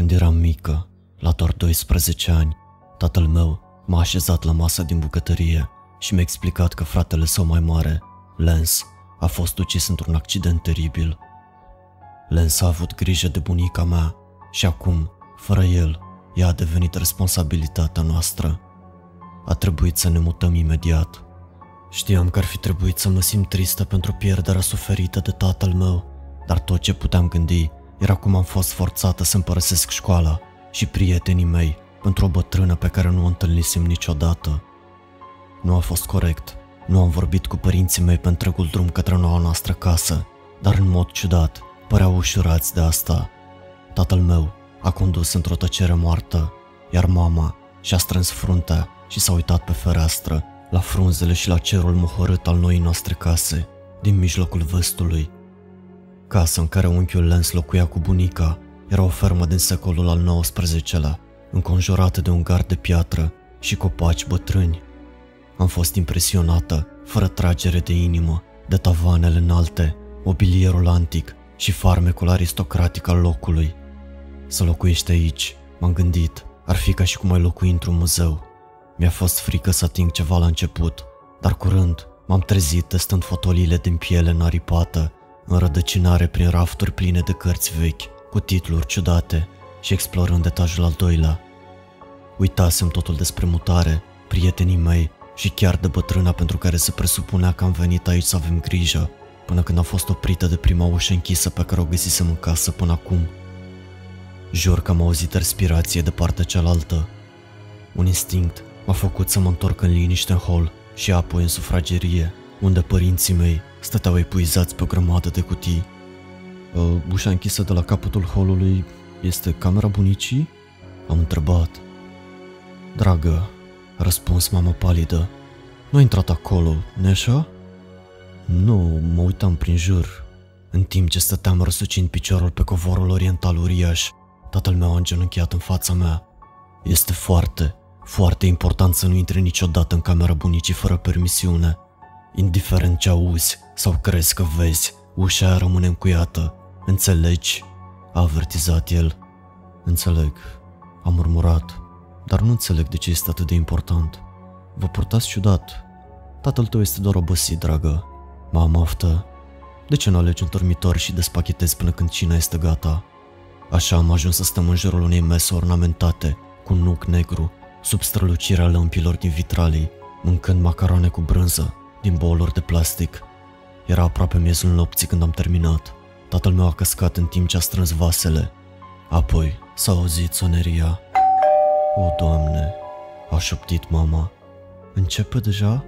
Când eram mică, la doar 12 ani, tatăl meu m-a așezat la masă din bucătărie și mi-a explicat că fratele său mai mare, Lance, a fost ucis într-un accident teribil. Lance a avut grijă de bunica mea și acum, fără el, ea a devenit responsabilitatea noastră. A trebuit să ne mutăm imediat. Știam că ar fi trebuit să mă simt tristă pentru pierderea suferită de tatăl meu, dar tot ce puteam gândi era cum am fost forțată să împărăsesc școala și prietenii mei pentru o bătrână pe care nu o întâlnisem niciodată. Nu a fost corect. Nu am vorbit cu părinții mei pe întregul drum către noua noastră casă, dar în mod ciudat, păreau ușurați de asta. Tatăl meu a condus într-o tăcere moartă, iar mama și-a strâns fruntea și s-a uitat pe fereastră, la frunzele și la cerul mohorât al noii noastre case, din mijlocul vestului. Casa în care unchiul Lens locuia cu bunica era o fermă din secolul al XIX-lea, înconjurată de un gard de piatră și copaci bătrâni. Am fost impresionată, fără tragere de inimă, de tavanele înalte, mobilierul antic și farmecul aristocratic al locului. Să locuiești aici, m-am gândit, ar fi ca și cum ai locui într-un muzeu. Mi-a fost frică să ating ceva la început, dar curând m-am trezit testând fotoliile din piele înaripată, rădăcinare prin rafturi pline de cărți vechi, cu titluri ciudate și explorând etajul al doilea. Uitasem totul despre mutare, prietenii mei și chiar de bătrâna pentru care se presupunea că am venit aici să avem grijă, până când am fost oprită de prima ușă închisă pe care o găsisem în casă până acum. Jur că am auzit respirație de partea cealaltă. Un instinct m-a făcut să mă întorc în liniște în hol și apoi în sufragerie, unde părinții mei stăteau epuizați pe o grămadă de cutii. Uh, ușa închisă de la capătul holului este camera bunicii? Am întrebat. Dragă, a răspuns mama palidă. Nu a intrat acolo, Neșa? Nu, mă uitam prin jur. În timp ce stăteam răsucind piciorul pe covorul oriental uriaș, tatăl meu a îngenunchiat în fața mea. Este foarte, foarte important să nu intri niciodată în camera bunicii fără permisiune. Indiferent ce auzi sau crezi că vezi, ușa aia rămâne încuiată. Înțelegi? A avertizat el. Înțeleg, a murmurat, dar nu înțeleg de ce este atât de important. Vă purtați ciudat. Tatăl tău este doar obosit, dragă. Mama aftă. De ce nu alegi un dormitor și despachetezi până când cina este gata? Așa am ajuns să stăm în jurul unei mese ornamentate, cu un nuc negru, sub strălucirea lămpilor din vitralii, mâncând macaroane cu brânză, din boluri de plastic. Era aproape miezul nopții când am terminat. Tatăl meu a căscat în timp ce a strâns vasele. Apoi s-a auzit soneria. O, Doamne, a șoptit mama. Începe deja?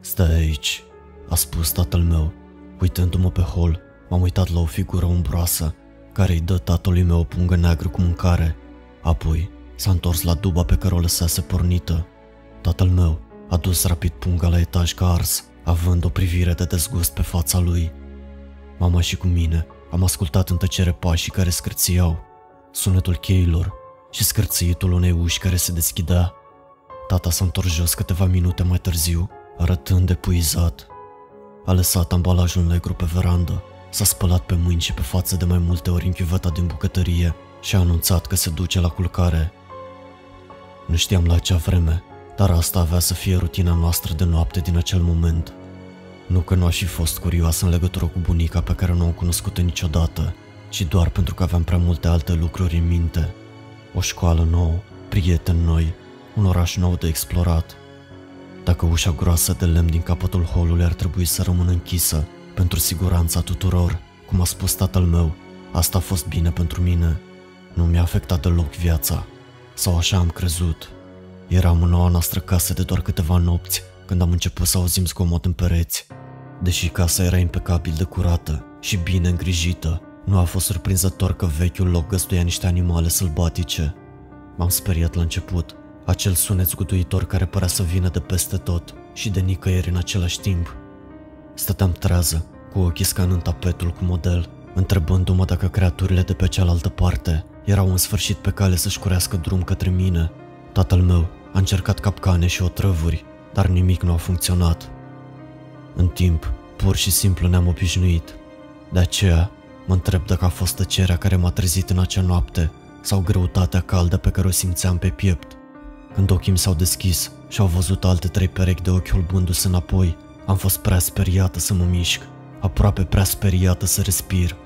Stai aici, a spus tatăl meu. Uitându-mă pe hol, m-am uitat la o figură umbroasă care îi dă tatălui meu o pungă neagră cu mâncare. Apoi s-a întors la duba pe care o lăsase pornită. Tatăl meu a dus rapid punga la etaj ca ars, având o privire de dezgust pe fața lui. Mama și cu mine am ascultat în tăcere pașii care scârțiau, sunetul cheilor și scârțâitul unei uși care se deschidea. Tata s-a întors jos câteva minute mai târziu, arătând epuizat. A lăsat ambalajul negru pe verandă, s-a spălat pe mâini și pe față de mai multe ori în chiuveta din bucătărie și a anunțat că se duce la culcare. Nu știam la acea vreme, dar asta avea să fie rutina noastră de noapte din acel moment. Nu că nu aș fi fost curioasă în legătură cu bunica pe care nu o cunoscut niciodată, ci doar pentru că aveam prea multe alte lucruri în minte. O școală nouă, prieteni noi, un oraș nou de explorat. Dacă ușa groasă de lemn din capătul holului ar trebui să rămână închisă, pentru siguranța tuturor, cum a spus tatăl meu, asta a fost bine pentru mine. Nu mi-a afectat deloc viața, sau așa am crezut. Eram în noua noastră casă de doar câteva nopți, când am început să auzim zgomot în pereți. Deși casa era impecabil de curată și bine îngrijită, nu a fost surprinzător că vechiul loc găstuia niște animale sălbatice. M-am speriat la început, acel sunet zguduitor care părea să vină de peste tot și de nicăieri în același timp. Stăteam trează, cu ochii scanând tapetul cu model, întrebându-mă dacă creaturile de pe cealaltă parte erau în sfârșit pe cale să-și curească drum către mine. Tatăl meu a încercat capcane și otrăvuri, dar nimic nu a funcționat. În timp, pur și simplu ne-am obișnuit. De aceea, Mă întreb dacă a fost tăcerea care m-a trezit în acea noapte sau greutatea caldă pe care o simțeam pe piept. Când ochii mi s-au deschis și au văzut alte trei perechi de ochi holbându-se înapoi, am fost prea speriată să mă mișc, aproape prea speriată să respir.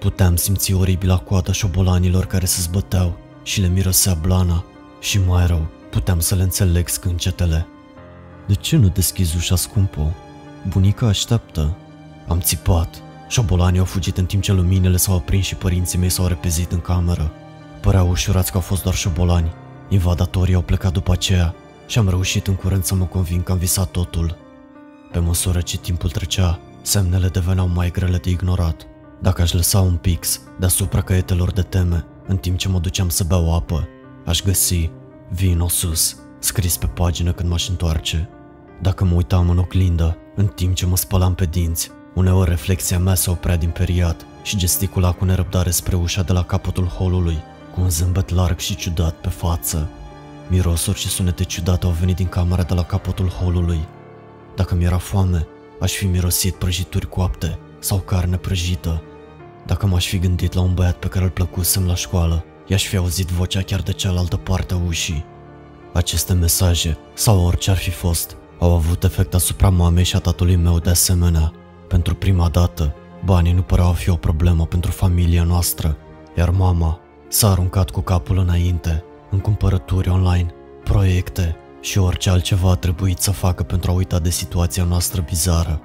Puteam simți oribila coada șobolanilor care se zbăteau și le mirosea blana și mai rău, puteam să le înțeleg scâncetele. De ce nu deschizi ușa scumpă? Bunica așteaptă. Am țipat. Șobolanii au fugit în timp ce luminile s-au aprins și părinții mei s-au repezit în cameră. Păreau ușurați că au fost doar șobolani. Invadatorii au plecat după aceea și am reușit în curând să mă convin că am visat totul. Pe măsură ce timpul trecea, semnele deveneau mai grele de ignorat. Dacă aș lăsa un pix deasupra caietelor de teme, în timp ce mă duceam să beau apă, aș găsi vino sus, scris pe pagină când m-aș întoarce. Dacă mă uitam în oglindă, în timp ce mă spălam pe dinți, uneori reflexia mea se oprea din periat și gesticula cu nerăbdare spre ușa de la capătul holului, cu un zâmbet larg și ciudat pe față. Mirosuri și sunete ciudate au venit din camera de la capătul holului. Dacă mi-era foame, aș fi mirosit prăjituri coapte sau carne prăjită. Dacă m-aș fi gândit la un băiat pe care îl plăcusem la școală, i-aș fi auzit vocea chiar de cealaltă parte a ușii. Aceste mesaje, sau orice ar fi fost, au avut efect asupra mamei și a tatălui meu de asemenea. Pentru prima dată, banii nu păreau a fi o problemă pentru familia noastră, iar mama s-a aruncat cu capul înainte, în cumpărături online, proiecte și orice altceva a trebuit să facă pentru a uita de situația noastră bizară.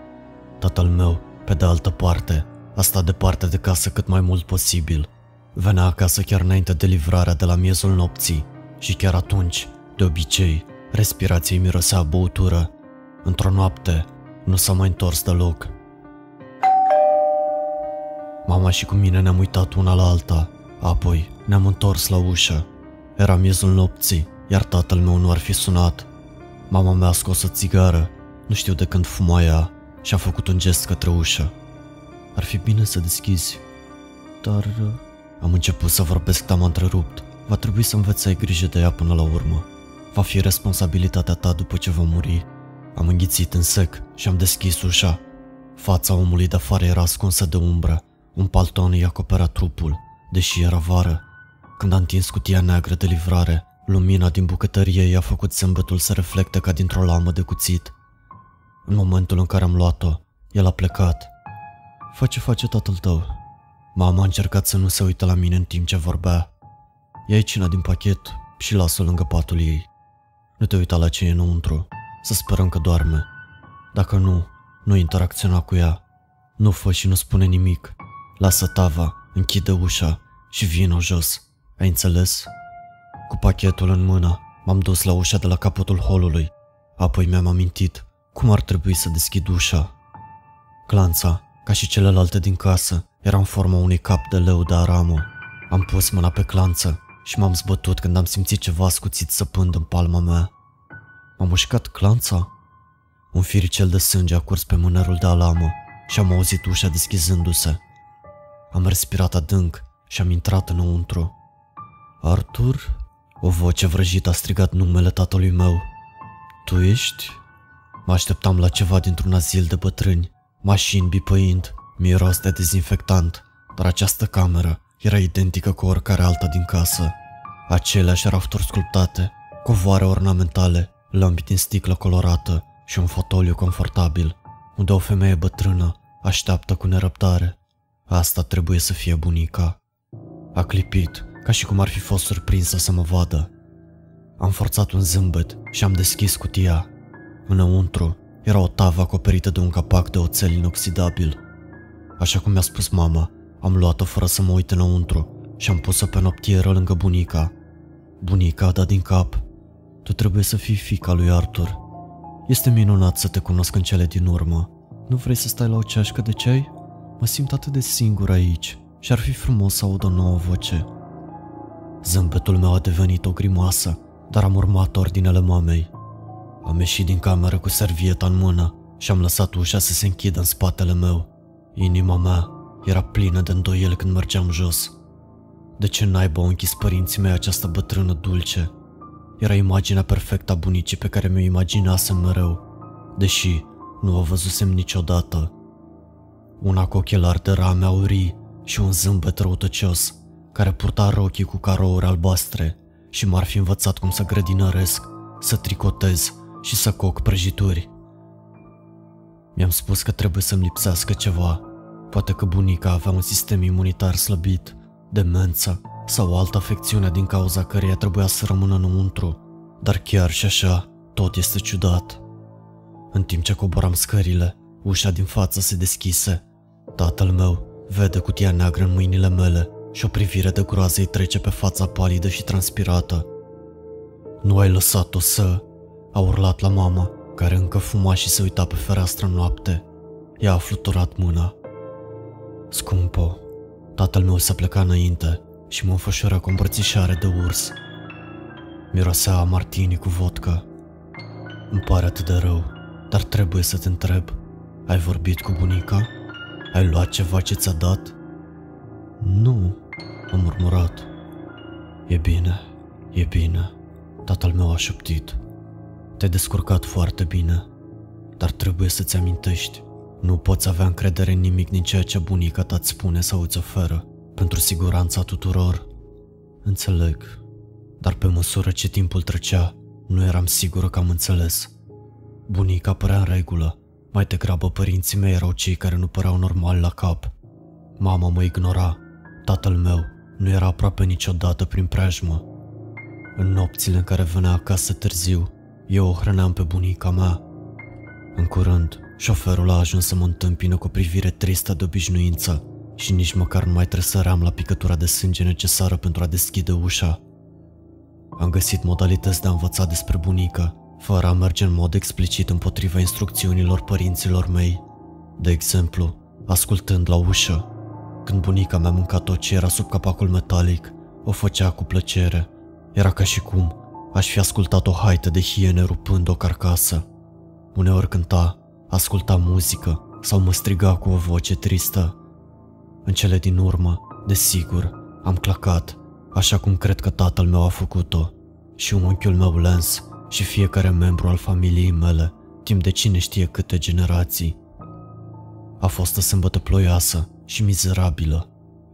Tatăl meu, pe de altă parte, a stat departe de casă cât mai mult posibil. Venea acasă chiar înainte de livrarea de la miezul nopții și chiar atunci, de obicei, respirației mirosea băutură. Într-o noapte, nu s-a mai întors deloc. Mama și cu mine ne-am uitat una la alta, apoi ne-am întors la ușă. Era miezul nopții, iar tatăl meu nu ar fi sunat. Mama mea a scos o țigară, nu știu de când fuma ea, și a făcut un gest către ușă. Ar fi bine să deschizi. Dar... Am început să vorbesc, dar m-a întrerupt. Va trebui să înveți să ai grijă de ea până la urmă. Va fi responsabilitatea ta după ce va muri. Am înghițit în sec și am deschis ușa. Fața omului de afară era ascunsă de umbră. Un palton îi acopera trupul, deși era vară. Când a întins cutia neagră de livrare, lumina din bucătărie i-a făcut zâmbetul să reflecte ca dintr-o lamă de cuțit. În momentul în care am luat-o, el a plecat. Fă ce face tatăl tău. Mama a încercat să nu se uite la mine în timp ce vorbea. Ia-i cina din pachet și lasă lângă patul ei. Nu te uita la ce e înăuntru, să sperăm că doarme. Dacă nu, nu interacționa cu ea. Nu fă și nu spune nimic. Lasă tava, închide ușa și vină jos. Ai înțeles? Cu pachetul în mână, m-am dus la ușa de la capătul holului. Apoi mi-am amintit cum ar trebui să deschid ușa. Clanța, ca și celelalte din casă, era în forma unui cap de leu de aramă. Am pus mâna pe clanță și m-am zbătut când am simțit ceva scuțit săpând în palma mea. M-a mușcat clanța? Un firicel de sânge a curs pe mânerul de alamă și am auzit ușa deschizându-se. Am respirat adânc și am intrat înăuntru. Arthur? O voce vrăjită a strigat numele tatălui meu. Tu ești? Mă așteptam la ceva dintr-un azil de bătrâni, mașini bipăind, miros de dezinfectant, dar această cameră era identică cu oricare alta din casă. Aceleași rafturi sculptate, covoare ornamentale, lămpi din sticlă colorată și un fotoliu confortabil, unde o femeie bătrână așteaptă cu nerăbdare. Asta trebuie să fie bunica. A clipit, ca și cum ar fi fost surprinsă să mă vadă. Am forțat un zâmbet și am deschis cutia. Înăuntru era o tavă acoperită de un capac de oțel inoxidabil. Așa cum mi-a spus mama, am luat-o fără să mă uit înăuntru și am pus-o pe noptieră lângă bunica. Bunica a dat din cap. Tu trebuie să fii fica lui Arthur. Este minunat să te cunosc în cele din urmă. Nu vrei să stai la o ceașcă de ceai? Mă simt atât de singur aici și ar fi frumos să aud o nouă voce. Zâmbetul meu a devenit o grimoasă, dar am urmat ordinele mamei. Am ieșit din cameră cu servieta în mână și am lăsat ușa să se închidă în spatele meu. Inima mea era plină de îndoiel când mergeam jos. De ce naiba au închis părinții mei această bătrână dulce? Era imaginea perfectă a bunicii pe care mi-o imaginasem mereu, deși nu o văzusem niciodată. Una cu ochelari de rame aurii, și un zâmbet răutăcios, care purta rochii cu carouri albastre și m-ar fi învățat cum să grădinăresc, să tricotez și să coc prăjituri. Mi-am spus că trebuie să-mi lipsească ceva, poate că bunica avea un sistem imunitar slăbit, demență sau o altă afecțiune din cauza căreia trebuia să rămână înăuntru, dar chiar și așa, tot este ciudat. În timp ce coboram scările, ușa din față se deschise. Tatăl meu vede cutia neagră în mâinile mele și o privire de groază îi trece pe fața palidă și transpirată. Nu ai lăsat-o să... A urlat la mama, care încă fuma și se uita pe fereastră noapte. Ea a fluturat mâna. Scumpo, tatăl meu s-a plecat înainte și mă înfășură cu îmbrățișare de urs. Mirosea martini cu vodka. Îmi pare atât de rău, dar trebuie să te întreb. Ai vorbit cu bunica? Ai luat ceva ce ți-a dat? Nu, am murmurat. E bine, e bine, tatăl meu a șoptit. Te-ai descurcat foarte bine, dar trebuie să-ți amintești. Nu poți avea încredere în nimic din ceea ce bunica ta îți spune sau îți oferă, pentru siguranța tuturor. Înțeleg, dar pe măsură ce timpul trecea, nu eram sigură că am înțeles. Bunica părea în regulă, mai degrabă părinții mei erau cei care nu păreau normal la cap. Mama mă ignora, tatăl meu nu era aproape niciodată prin preajmă. În nopțile în care venea acasă târziu, eu o hrăneam pe bunica mea. În curând, șoferul a ajuns să mă întâmpină cu o privire tristă de obișnuință și nici măcar nu mai tresăream la picătura de sânge necesară pentru a deschide ușa. Am găsit modalități de a învăța despre bunica, fără a merge în mod explicit împotriva instrucțiunilor părinților mei. De exemplu, ascultând la ușă, când bunica mea mânca tot ce era sub capacul metalic, o făcea cu plăcere. Era ca și cum aș fi ascultat o haită de hiene rupând o carcasă. Uneori cânta, asculta muzică sau mă striga cu o voce tristă. În cele din urmă, desigur, am clacat, așa cum cred că tatăl meu a făcut-o, și unchiul meu Lens și fiecare membru al familiei mele, timp de cine știe câte generații. A fost o sâmbătă ploioasă și mizerabilă.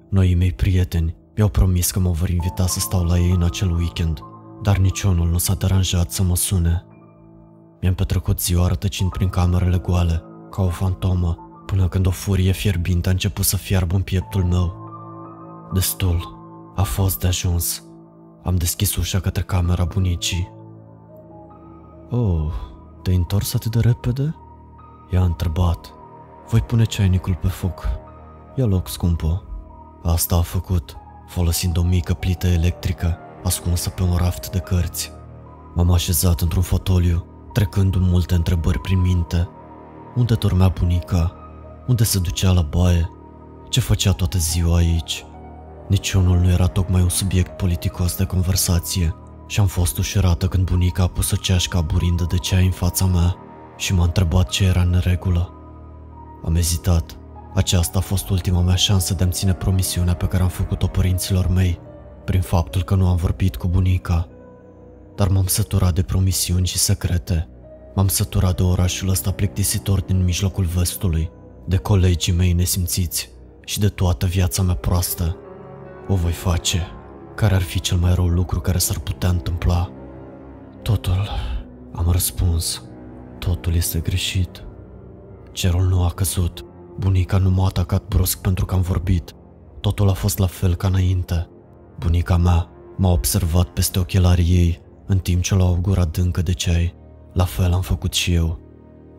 Noii mei prieteni mi-au promis că mă vor invita să stau la ei în acel weekend, dar niciunul nu s-a deranjat să mă sune. Mi-am petrecut ziua rătăcind prin camerele goale, ca o fantomă, până când o furie fierbinte a început să fiarbă în pieptul meu. Destul. A fost de ajuns. Am deschis ușa către camera bunicii. Oh, te-ai întors atât de repede? I-a întrebat. Voi pune ceainicul pe foc. Ia loc, scumpă. Asta a făcut, folosind o mică plită electrică ascunsă pe un raft de cărți. M-am așezat într-un fotoliu, trecându-mi multe întrebări prin minte. Unde dormea bunica? Unde se ducea la baie? Ce făcea toată ziua aici? Niciunul nu era tocmai un subiect politicos de conversație și am fost ușurată când bunica a pus o ceașcă aburindă de ceai în fața mea și m-a întrebat ce era în regulă. Am ezitat. Aceasta a fost ultima mea șansă de a-mi ține promisiunea pe care am făcut-o părinților mei, prin faptul că nu am vorbit cu bunica. Dar m-am săturat de promisiuni și secrete. M-am săturat de orașul ăsta plictisitor din mijlocul vestului, de colegii mei nesimțiți și de toată viața mea proastă. O voi face. Care ar fi cel mai rău lucru care s-ar putea întâmpla? Totul, am răspuns. Totul este greșit. Cerul nu a căzut. Bunica nu m-a atacat brusc pentru că am vorbit. Totul a fost la fel ca înainte. Bunica mea m-a observat peste ochelarii ei, în timp ce lua o gură adâncă de ceai. La fel am făcut și eu.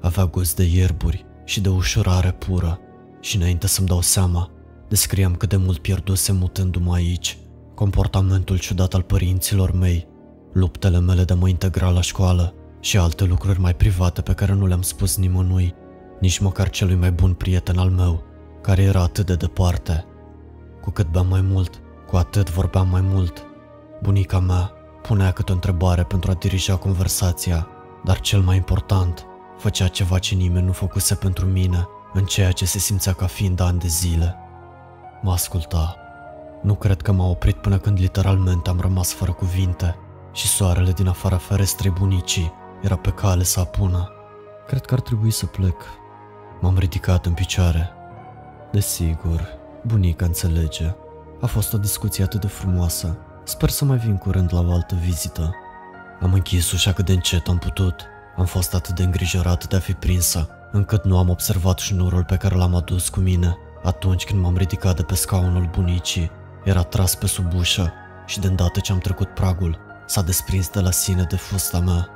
Avea gust de ierburi și de ușurare pură și înainte să-mi dau seama, descriam cât de mult pierduse mutându-mă aici, comportamentul ciudat al părinților mei, luptele mele de a mă integra la școală și alte lucruri mai private pe care nu le-am spus nimănui nici măcar celui mai bun prieten al meu, care era atât de departe. Cu cât beam mai mult, cu atât vorbeam mai mult. Bunica mea punea câte o întrebare pentru a dirija conversația, dar cel mai important, făcea ceva ce nimeni nu făcuse pentru mine, în ceea ce se simțea ca fiind ani de zile. Mă asculta. Nu cred că m-a oprit până când literalmente am rămas fără cuvinte și soarele din afara ferestrei bunicii era pe cale să apună. Cred că ar trebui să plec, M-am ridicat în picioare. Desigur, Bunica înțelege. A fost o discuție atât de frumoasă. Sper să mai vin curând la o altă vizită. Am închis ușa cât de încet am putut. Am fost atât de îngrijorat de a fi prinsă, încât nu am observat șnurul pe care l-am adus cu mine atunci când m-am ridicat de pe scaunul bunicii. Era tras pe sub ușă și de îndată ce am trecut pragul, s-a desprins de la sine de fusta mea.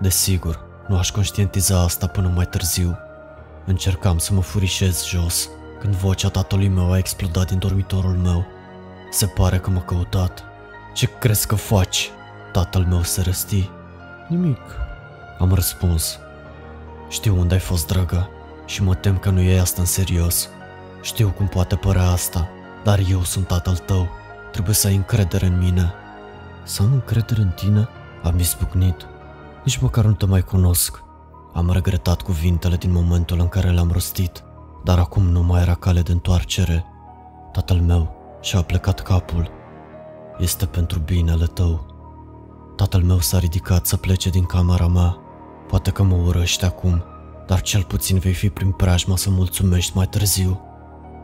Desigur, nu aș conștientiza asta până mai târziu. Încercam să mă furișez jos, când vocea tatălui meu a explodat din dormitorul meu. Se pare că m-a căutat. Ce crezi că faci? Tatăl meu se răsti. Nimic. Am răspuns. Știu unde ai fost, dragă, și mă tem că nu e asta în serios. Știu cum poate părea asta, dar eu sunt tatăl tău. Trebuie să ai încredere în mine. Să am încredere în tine? Am izbucnit. Nici măcar nu te mai cunosc. Am regretat cuvintele din momentul în care le-am rostit, dar acum nu mai era cale de întoarcere. Tatăl meu și-a plecat capul. Este pentru binele tău. Tatăl meu s-a ridicat să plece din camera mea. Poate că mă urăști acum, dar cel puțin vei fi prin preajma să mulțumești mai târziu.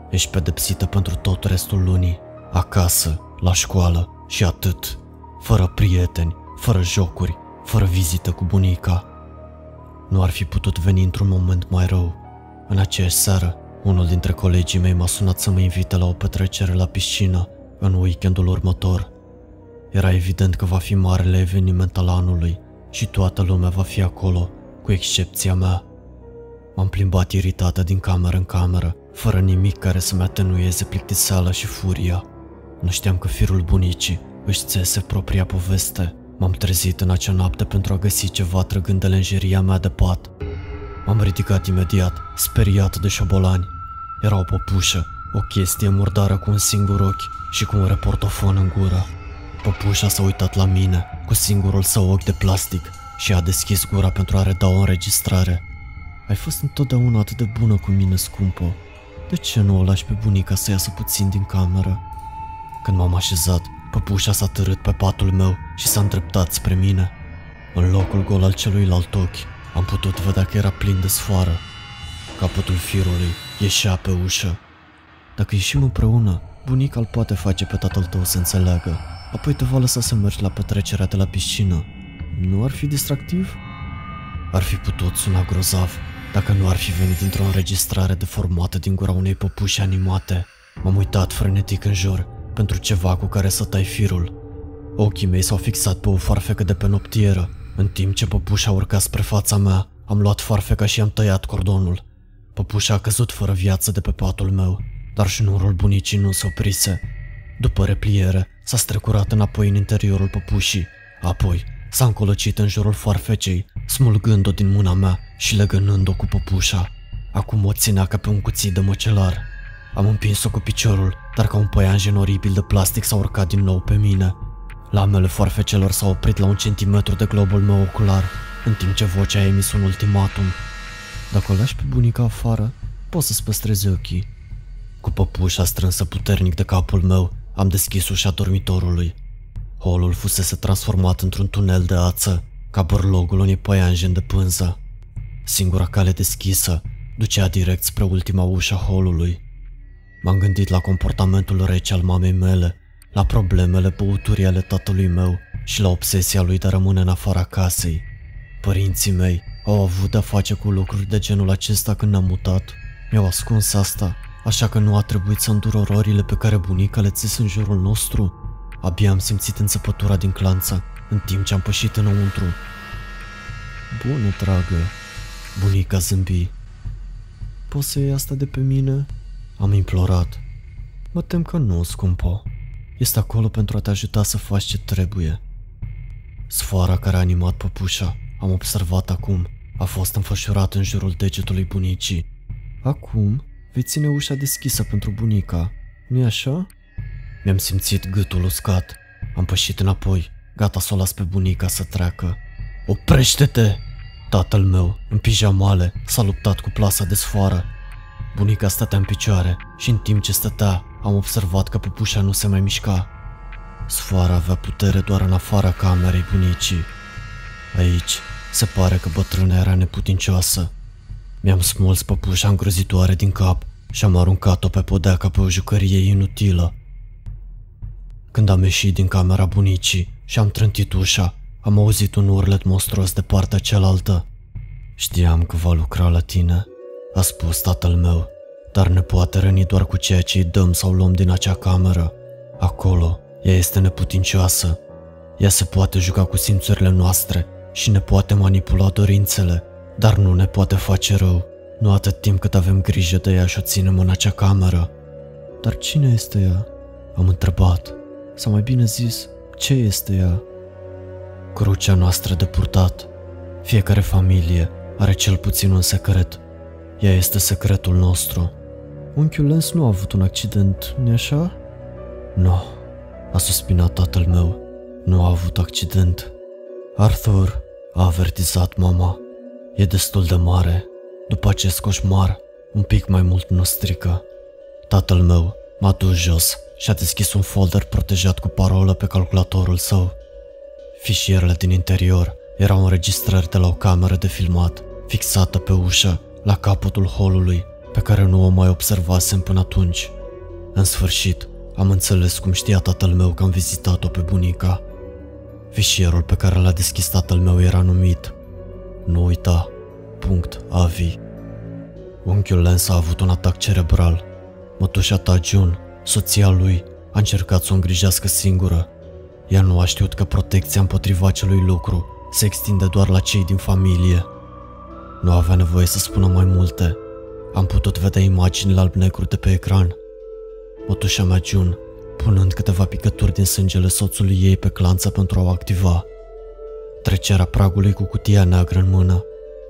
Ești pedepsită pentru tot restul lunii, acasă, la școală și atât, fără prieteni, fără jocuri, fără vizită cu bunica. Nu ar fi putut veni într-un moment mai rău. În aceeași seară, unul dintre colegii mei m-a sunat să mă invite la o petrecere la piscină în weekendul următor. Era evident că va fi marele eveniment al anului și toată lumea va fi acolo, cu excepția mea. M-am plimbat iritată din cameră în cameră, fără nimic care să-mi atenueze plictiseala și furia. Nu știam că firul bunicii își țese propria poveste. M-am trezit în acea noapte pentru a găsi ceva trăgând de lenjeria mea de pat. M-am ridicat imediat, speriat de șobolani. Era o popușă, o chestie murdară cu un singur ochi și cu un reportofon în gură. Păpușa s-a uitat la mine cu singurul său ochi de plastic și a deschis gura pentru a reda o înregistrare. Ai fost întotdeauna atât de bună cu mine, scumpă. De ce nu o lași pe bunica să iasă puțin din cameră? Când m-am așezat, păpușa s-a târât pe patul meu și s-a îndreptat spre mine. În locul gol al celuilalt ochi, am putut vedea că era plin de sfoară. Capătul firului ieșea pe ușă. Dacă ieșim împreună, bunica îl poate face pe tatăl tău să înțeleagă. Apoi te va lăsa să mergi la petrecerea de la piscină. Nu ar fi distractiv? Ar fi putut suna grozav dacă nu ar fi venit dintr-o înregistrare deformată din gura unei păpuși animate. M-am uitat frenetic în jur pentru ceva cu care să tai firul. Ochii mei s-au fixat pe o farfecă de pe noptieră. În timp ce păpușa urca spre fața mea, am luat farfeca și am tăiat cordonul. Păpușa a căzut fără viață de pe patul meu, dar șnurul bunicii nu se oprise. După repliere, s-a strecurat înapoi în interiorul păpușii, apoi s-a încolăcit în jurul farfecei, smulgând-o din mâna mea și legănând-o cu păpușa. Acum o ținea ca pe un cuțit de măcelar. Am împins-o cu piciorul, dar ca un păianjen oribil de plastic s-a urcat din nou pe mine. Lamele farfecelor s-au oprit la un centimetru de globul meu ocular, în timp ce vocea a emis un ultimatum. Dacă o lași pe bunica afară, poți să-ți păstrezi ochii. Cu păpușa strânsă puternic de capul meu, am deschis ușa dormitorului. Holul fusese transformat într-un tunel de ață, ca bărlogul unui păianjen de pânză. Singura cale deschisă ducea direct spre ultima ușă holului. M-am gândit la comportamentul rece al mamei mele, la problemele băuturii ale tatălui meu și la obsesia lui de a rămâne în afara casei. Părinții mei au avut de-a face cu lucruri de genul acesta când ne-am mutat. Mi-au ascuns asta, așa că nu a trebuit să îndur ororile pe care bunica le țes în jurul nostru. Abia am simțit înțepătura din clanță, în timp ce am pășit înăuntru. Bună, dragă, bunica zâmbi. Poți să iei asta de pe mine? Am implorat. Mă tem că nu, scumpo. Este acolo pentru a te ajuta să faci ce trebuie. Sfoara care a animat păpușa, am observat acum, a fost înfășurat în jurul degetului bunicii. Acum vei ține ușa deschisă pentru bunica, nu-i așa? Mi-am simțit gâtul uscat. Am pășit înapoi, gata să o las pe bunica să treacă. Oprește-te! Tatăl meu, în pijamale, s-a luptat cu plasa de sfoară. Bunica stătea în picioare și în timp ce stătea, am observat că pupușa nu se mai mișca. Sfoara avea putere doar în afara camerei bunicii. Aici, se pare că bătrâna era neputincioasă. Mi-am smuls păpușa îngrozitoare din cap și am aruncat-o pe podea ca pe o jucărie inutilă. Când am ieșit din camera bunicii și am trântit ușa, am auzit un urlet monstruos de partea cealaltă. Știam că va lucra la tine, a spus tatăl meu, dar ne poate răni doar cu ceea ce îi dăm sau luăm din acea cameră. Acolo, ea este neputincioasă. Ea se poate juca cu simțurile noastre și ne poate manipula dorințele, dar nu ne poate face rău, nu atât timp cât avem grijă de ea și o ținem în acea cameră. Dar cine este ea? Am întrebat. Sau mai bine zis, ce este ea? Crucea noastră de purtat. Fiecare familie are cel puțin un secret. Ea este secretul nostru. Unchiul Lens nu a avut un accident, nu așa? Nu, a suspinat tatăl meu. Nu a avut accident. Arthur, a avertizat mama. E destul de mare. După acest coșmar, un pic mai mult nu strică. Tatăl meu m-a dus jos și a deschis un folder protejat cu parolă pe calculatorul său. Fișierele din interior erau înregistrări de la o cameră de filmat, fixată pe ușă, la capătul holului, pe care nu o mai observasem până atunci. În sfârșit, am înțeles cum știa tatăl meu că am vizitat-o pe bunica. Fișierul pe care l-a deschis tatăl meu era numit Nu uita, punct, avi. Unchiul Lens a avut un atac cerebral. Mătușa ta, June, soția lui, a încercat să o îngrijească singură. Ea nu a știut că protecția împotriva acelui lucru se extinde doar la cei din familie. Nu avea nevoie să spună mai multe. Am putut vedea imaginile alb-negru de pe ecran. Mătușa mea June, punând câteva picături din sângele soțului ei pe clanță pentru a o activa. Trecerea pragului cu cutia neagră în mână,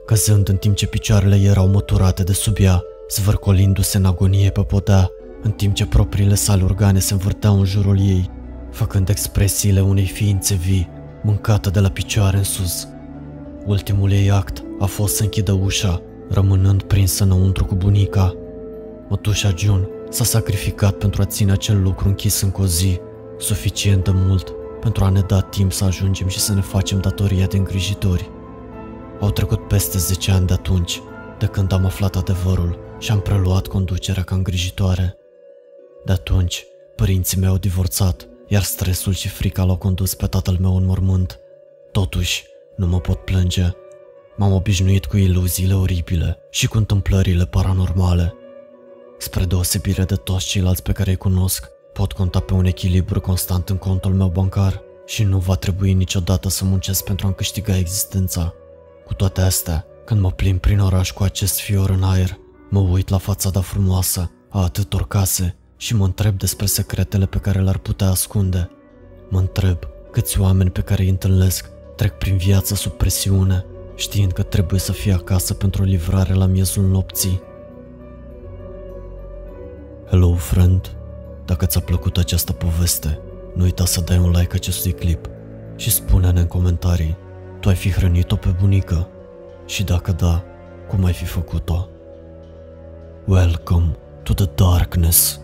căzând în timp ce picioarele erau măturate de sub ea, zvârcolindu-se în agonie pe podea, în timp ce propriile sale organe se învârteau în jurul ei, făcând expresiile unei ființe vii, mâncată de la picioare în sus. Ultimul ei act a fost să închidă ușa, rămânând prinsă înăuntru cu bunica. Mătușa June s-a sacrificat pentru a ține acel lucru închis încă o zi, suficient de mult pentru a ne da timp să ajungem și să ne facem datoria de îngrijitori. Au trecut peste 10 ani de atunci, de când am aflat adevărul și am preluat conducerea ca îngrijitoare. De atunci, părinții mei au divorțat, iar stresul și frica l-au condus pe tatăl meu în mormânt. Totuși, nu mă pot plânge. M-am obișnuit cu iluziile oribile și cu întâmplările paranormale. Spre deosebire de toți ceilalți pe care îi cunosc, pot conta pe un echilibru constant în contul meu bancar și nu va trebui niciodată să muncesc pentru a-mi câștiga existența. Cu toate astea, când mă plimb prin oraș cu acest fior în aer, mă uit la fațada frumoasă a atâtor case și mă întreb despre secretele pe care le-ar putea ascunde. Mă întreb câți oameni pe care îi întâlnesc trec prin viață sub presiune, știind că trebuie să fie acasă pentru o livrare la miezul nopții. Hello, friend! Dacă ți-a plăcut această poveste, nu uita să dai un like acestui clip și spune-ne în comentarii, tu ai fi hrănit-o pe bunică? Și dacă da, cum ai fi făcut-o? Welcome to the darkness.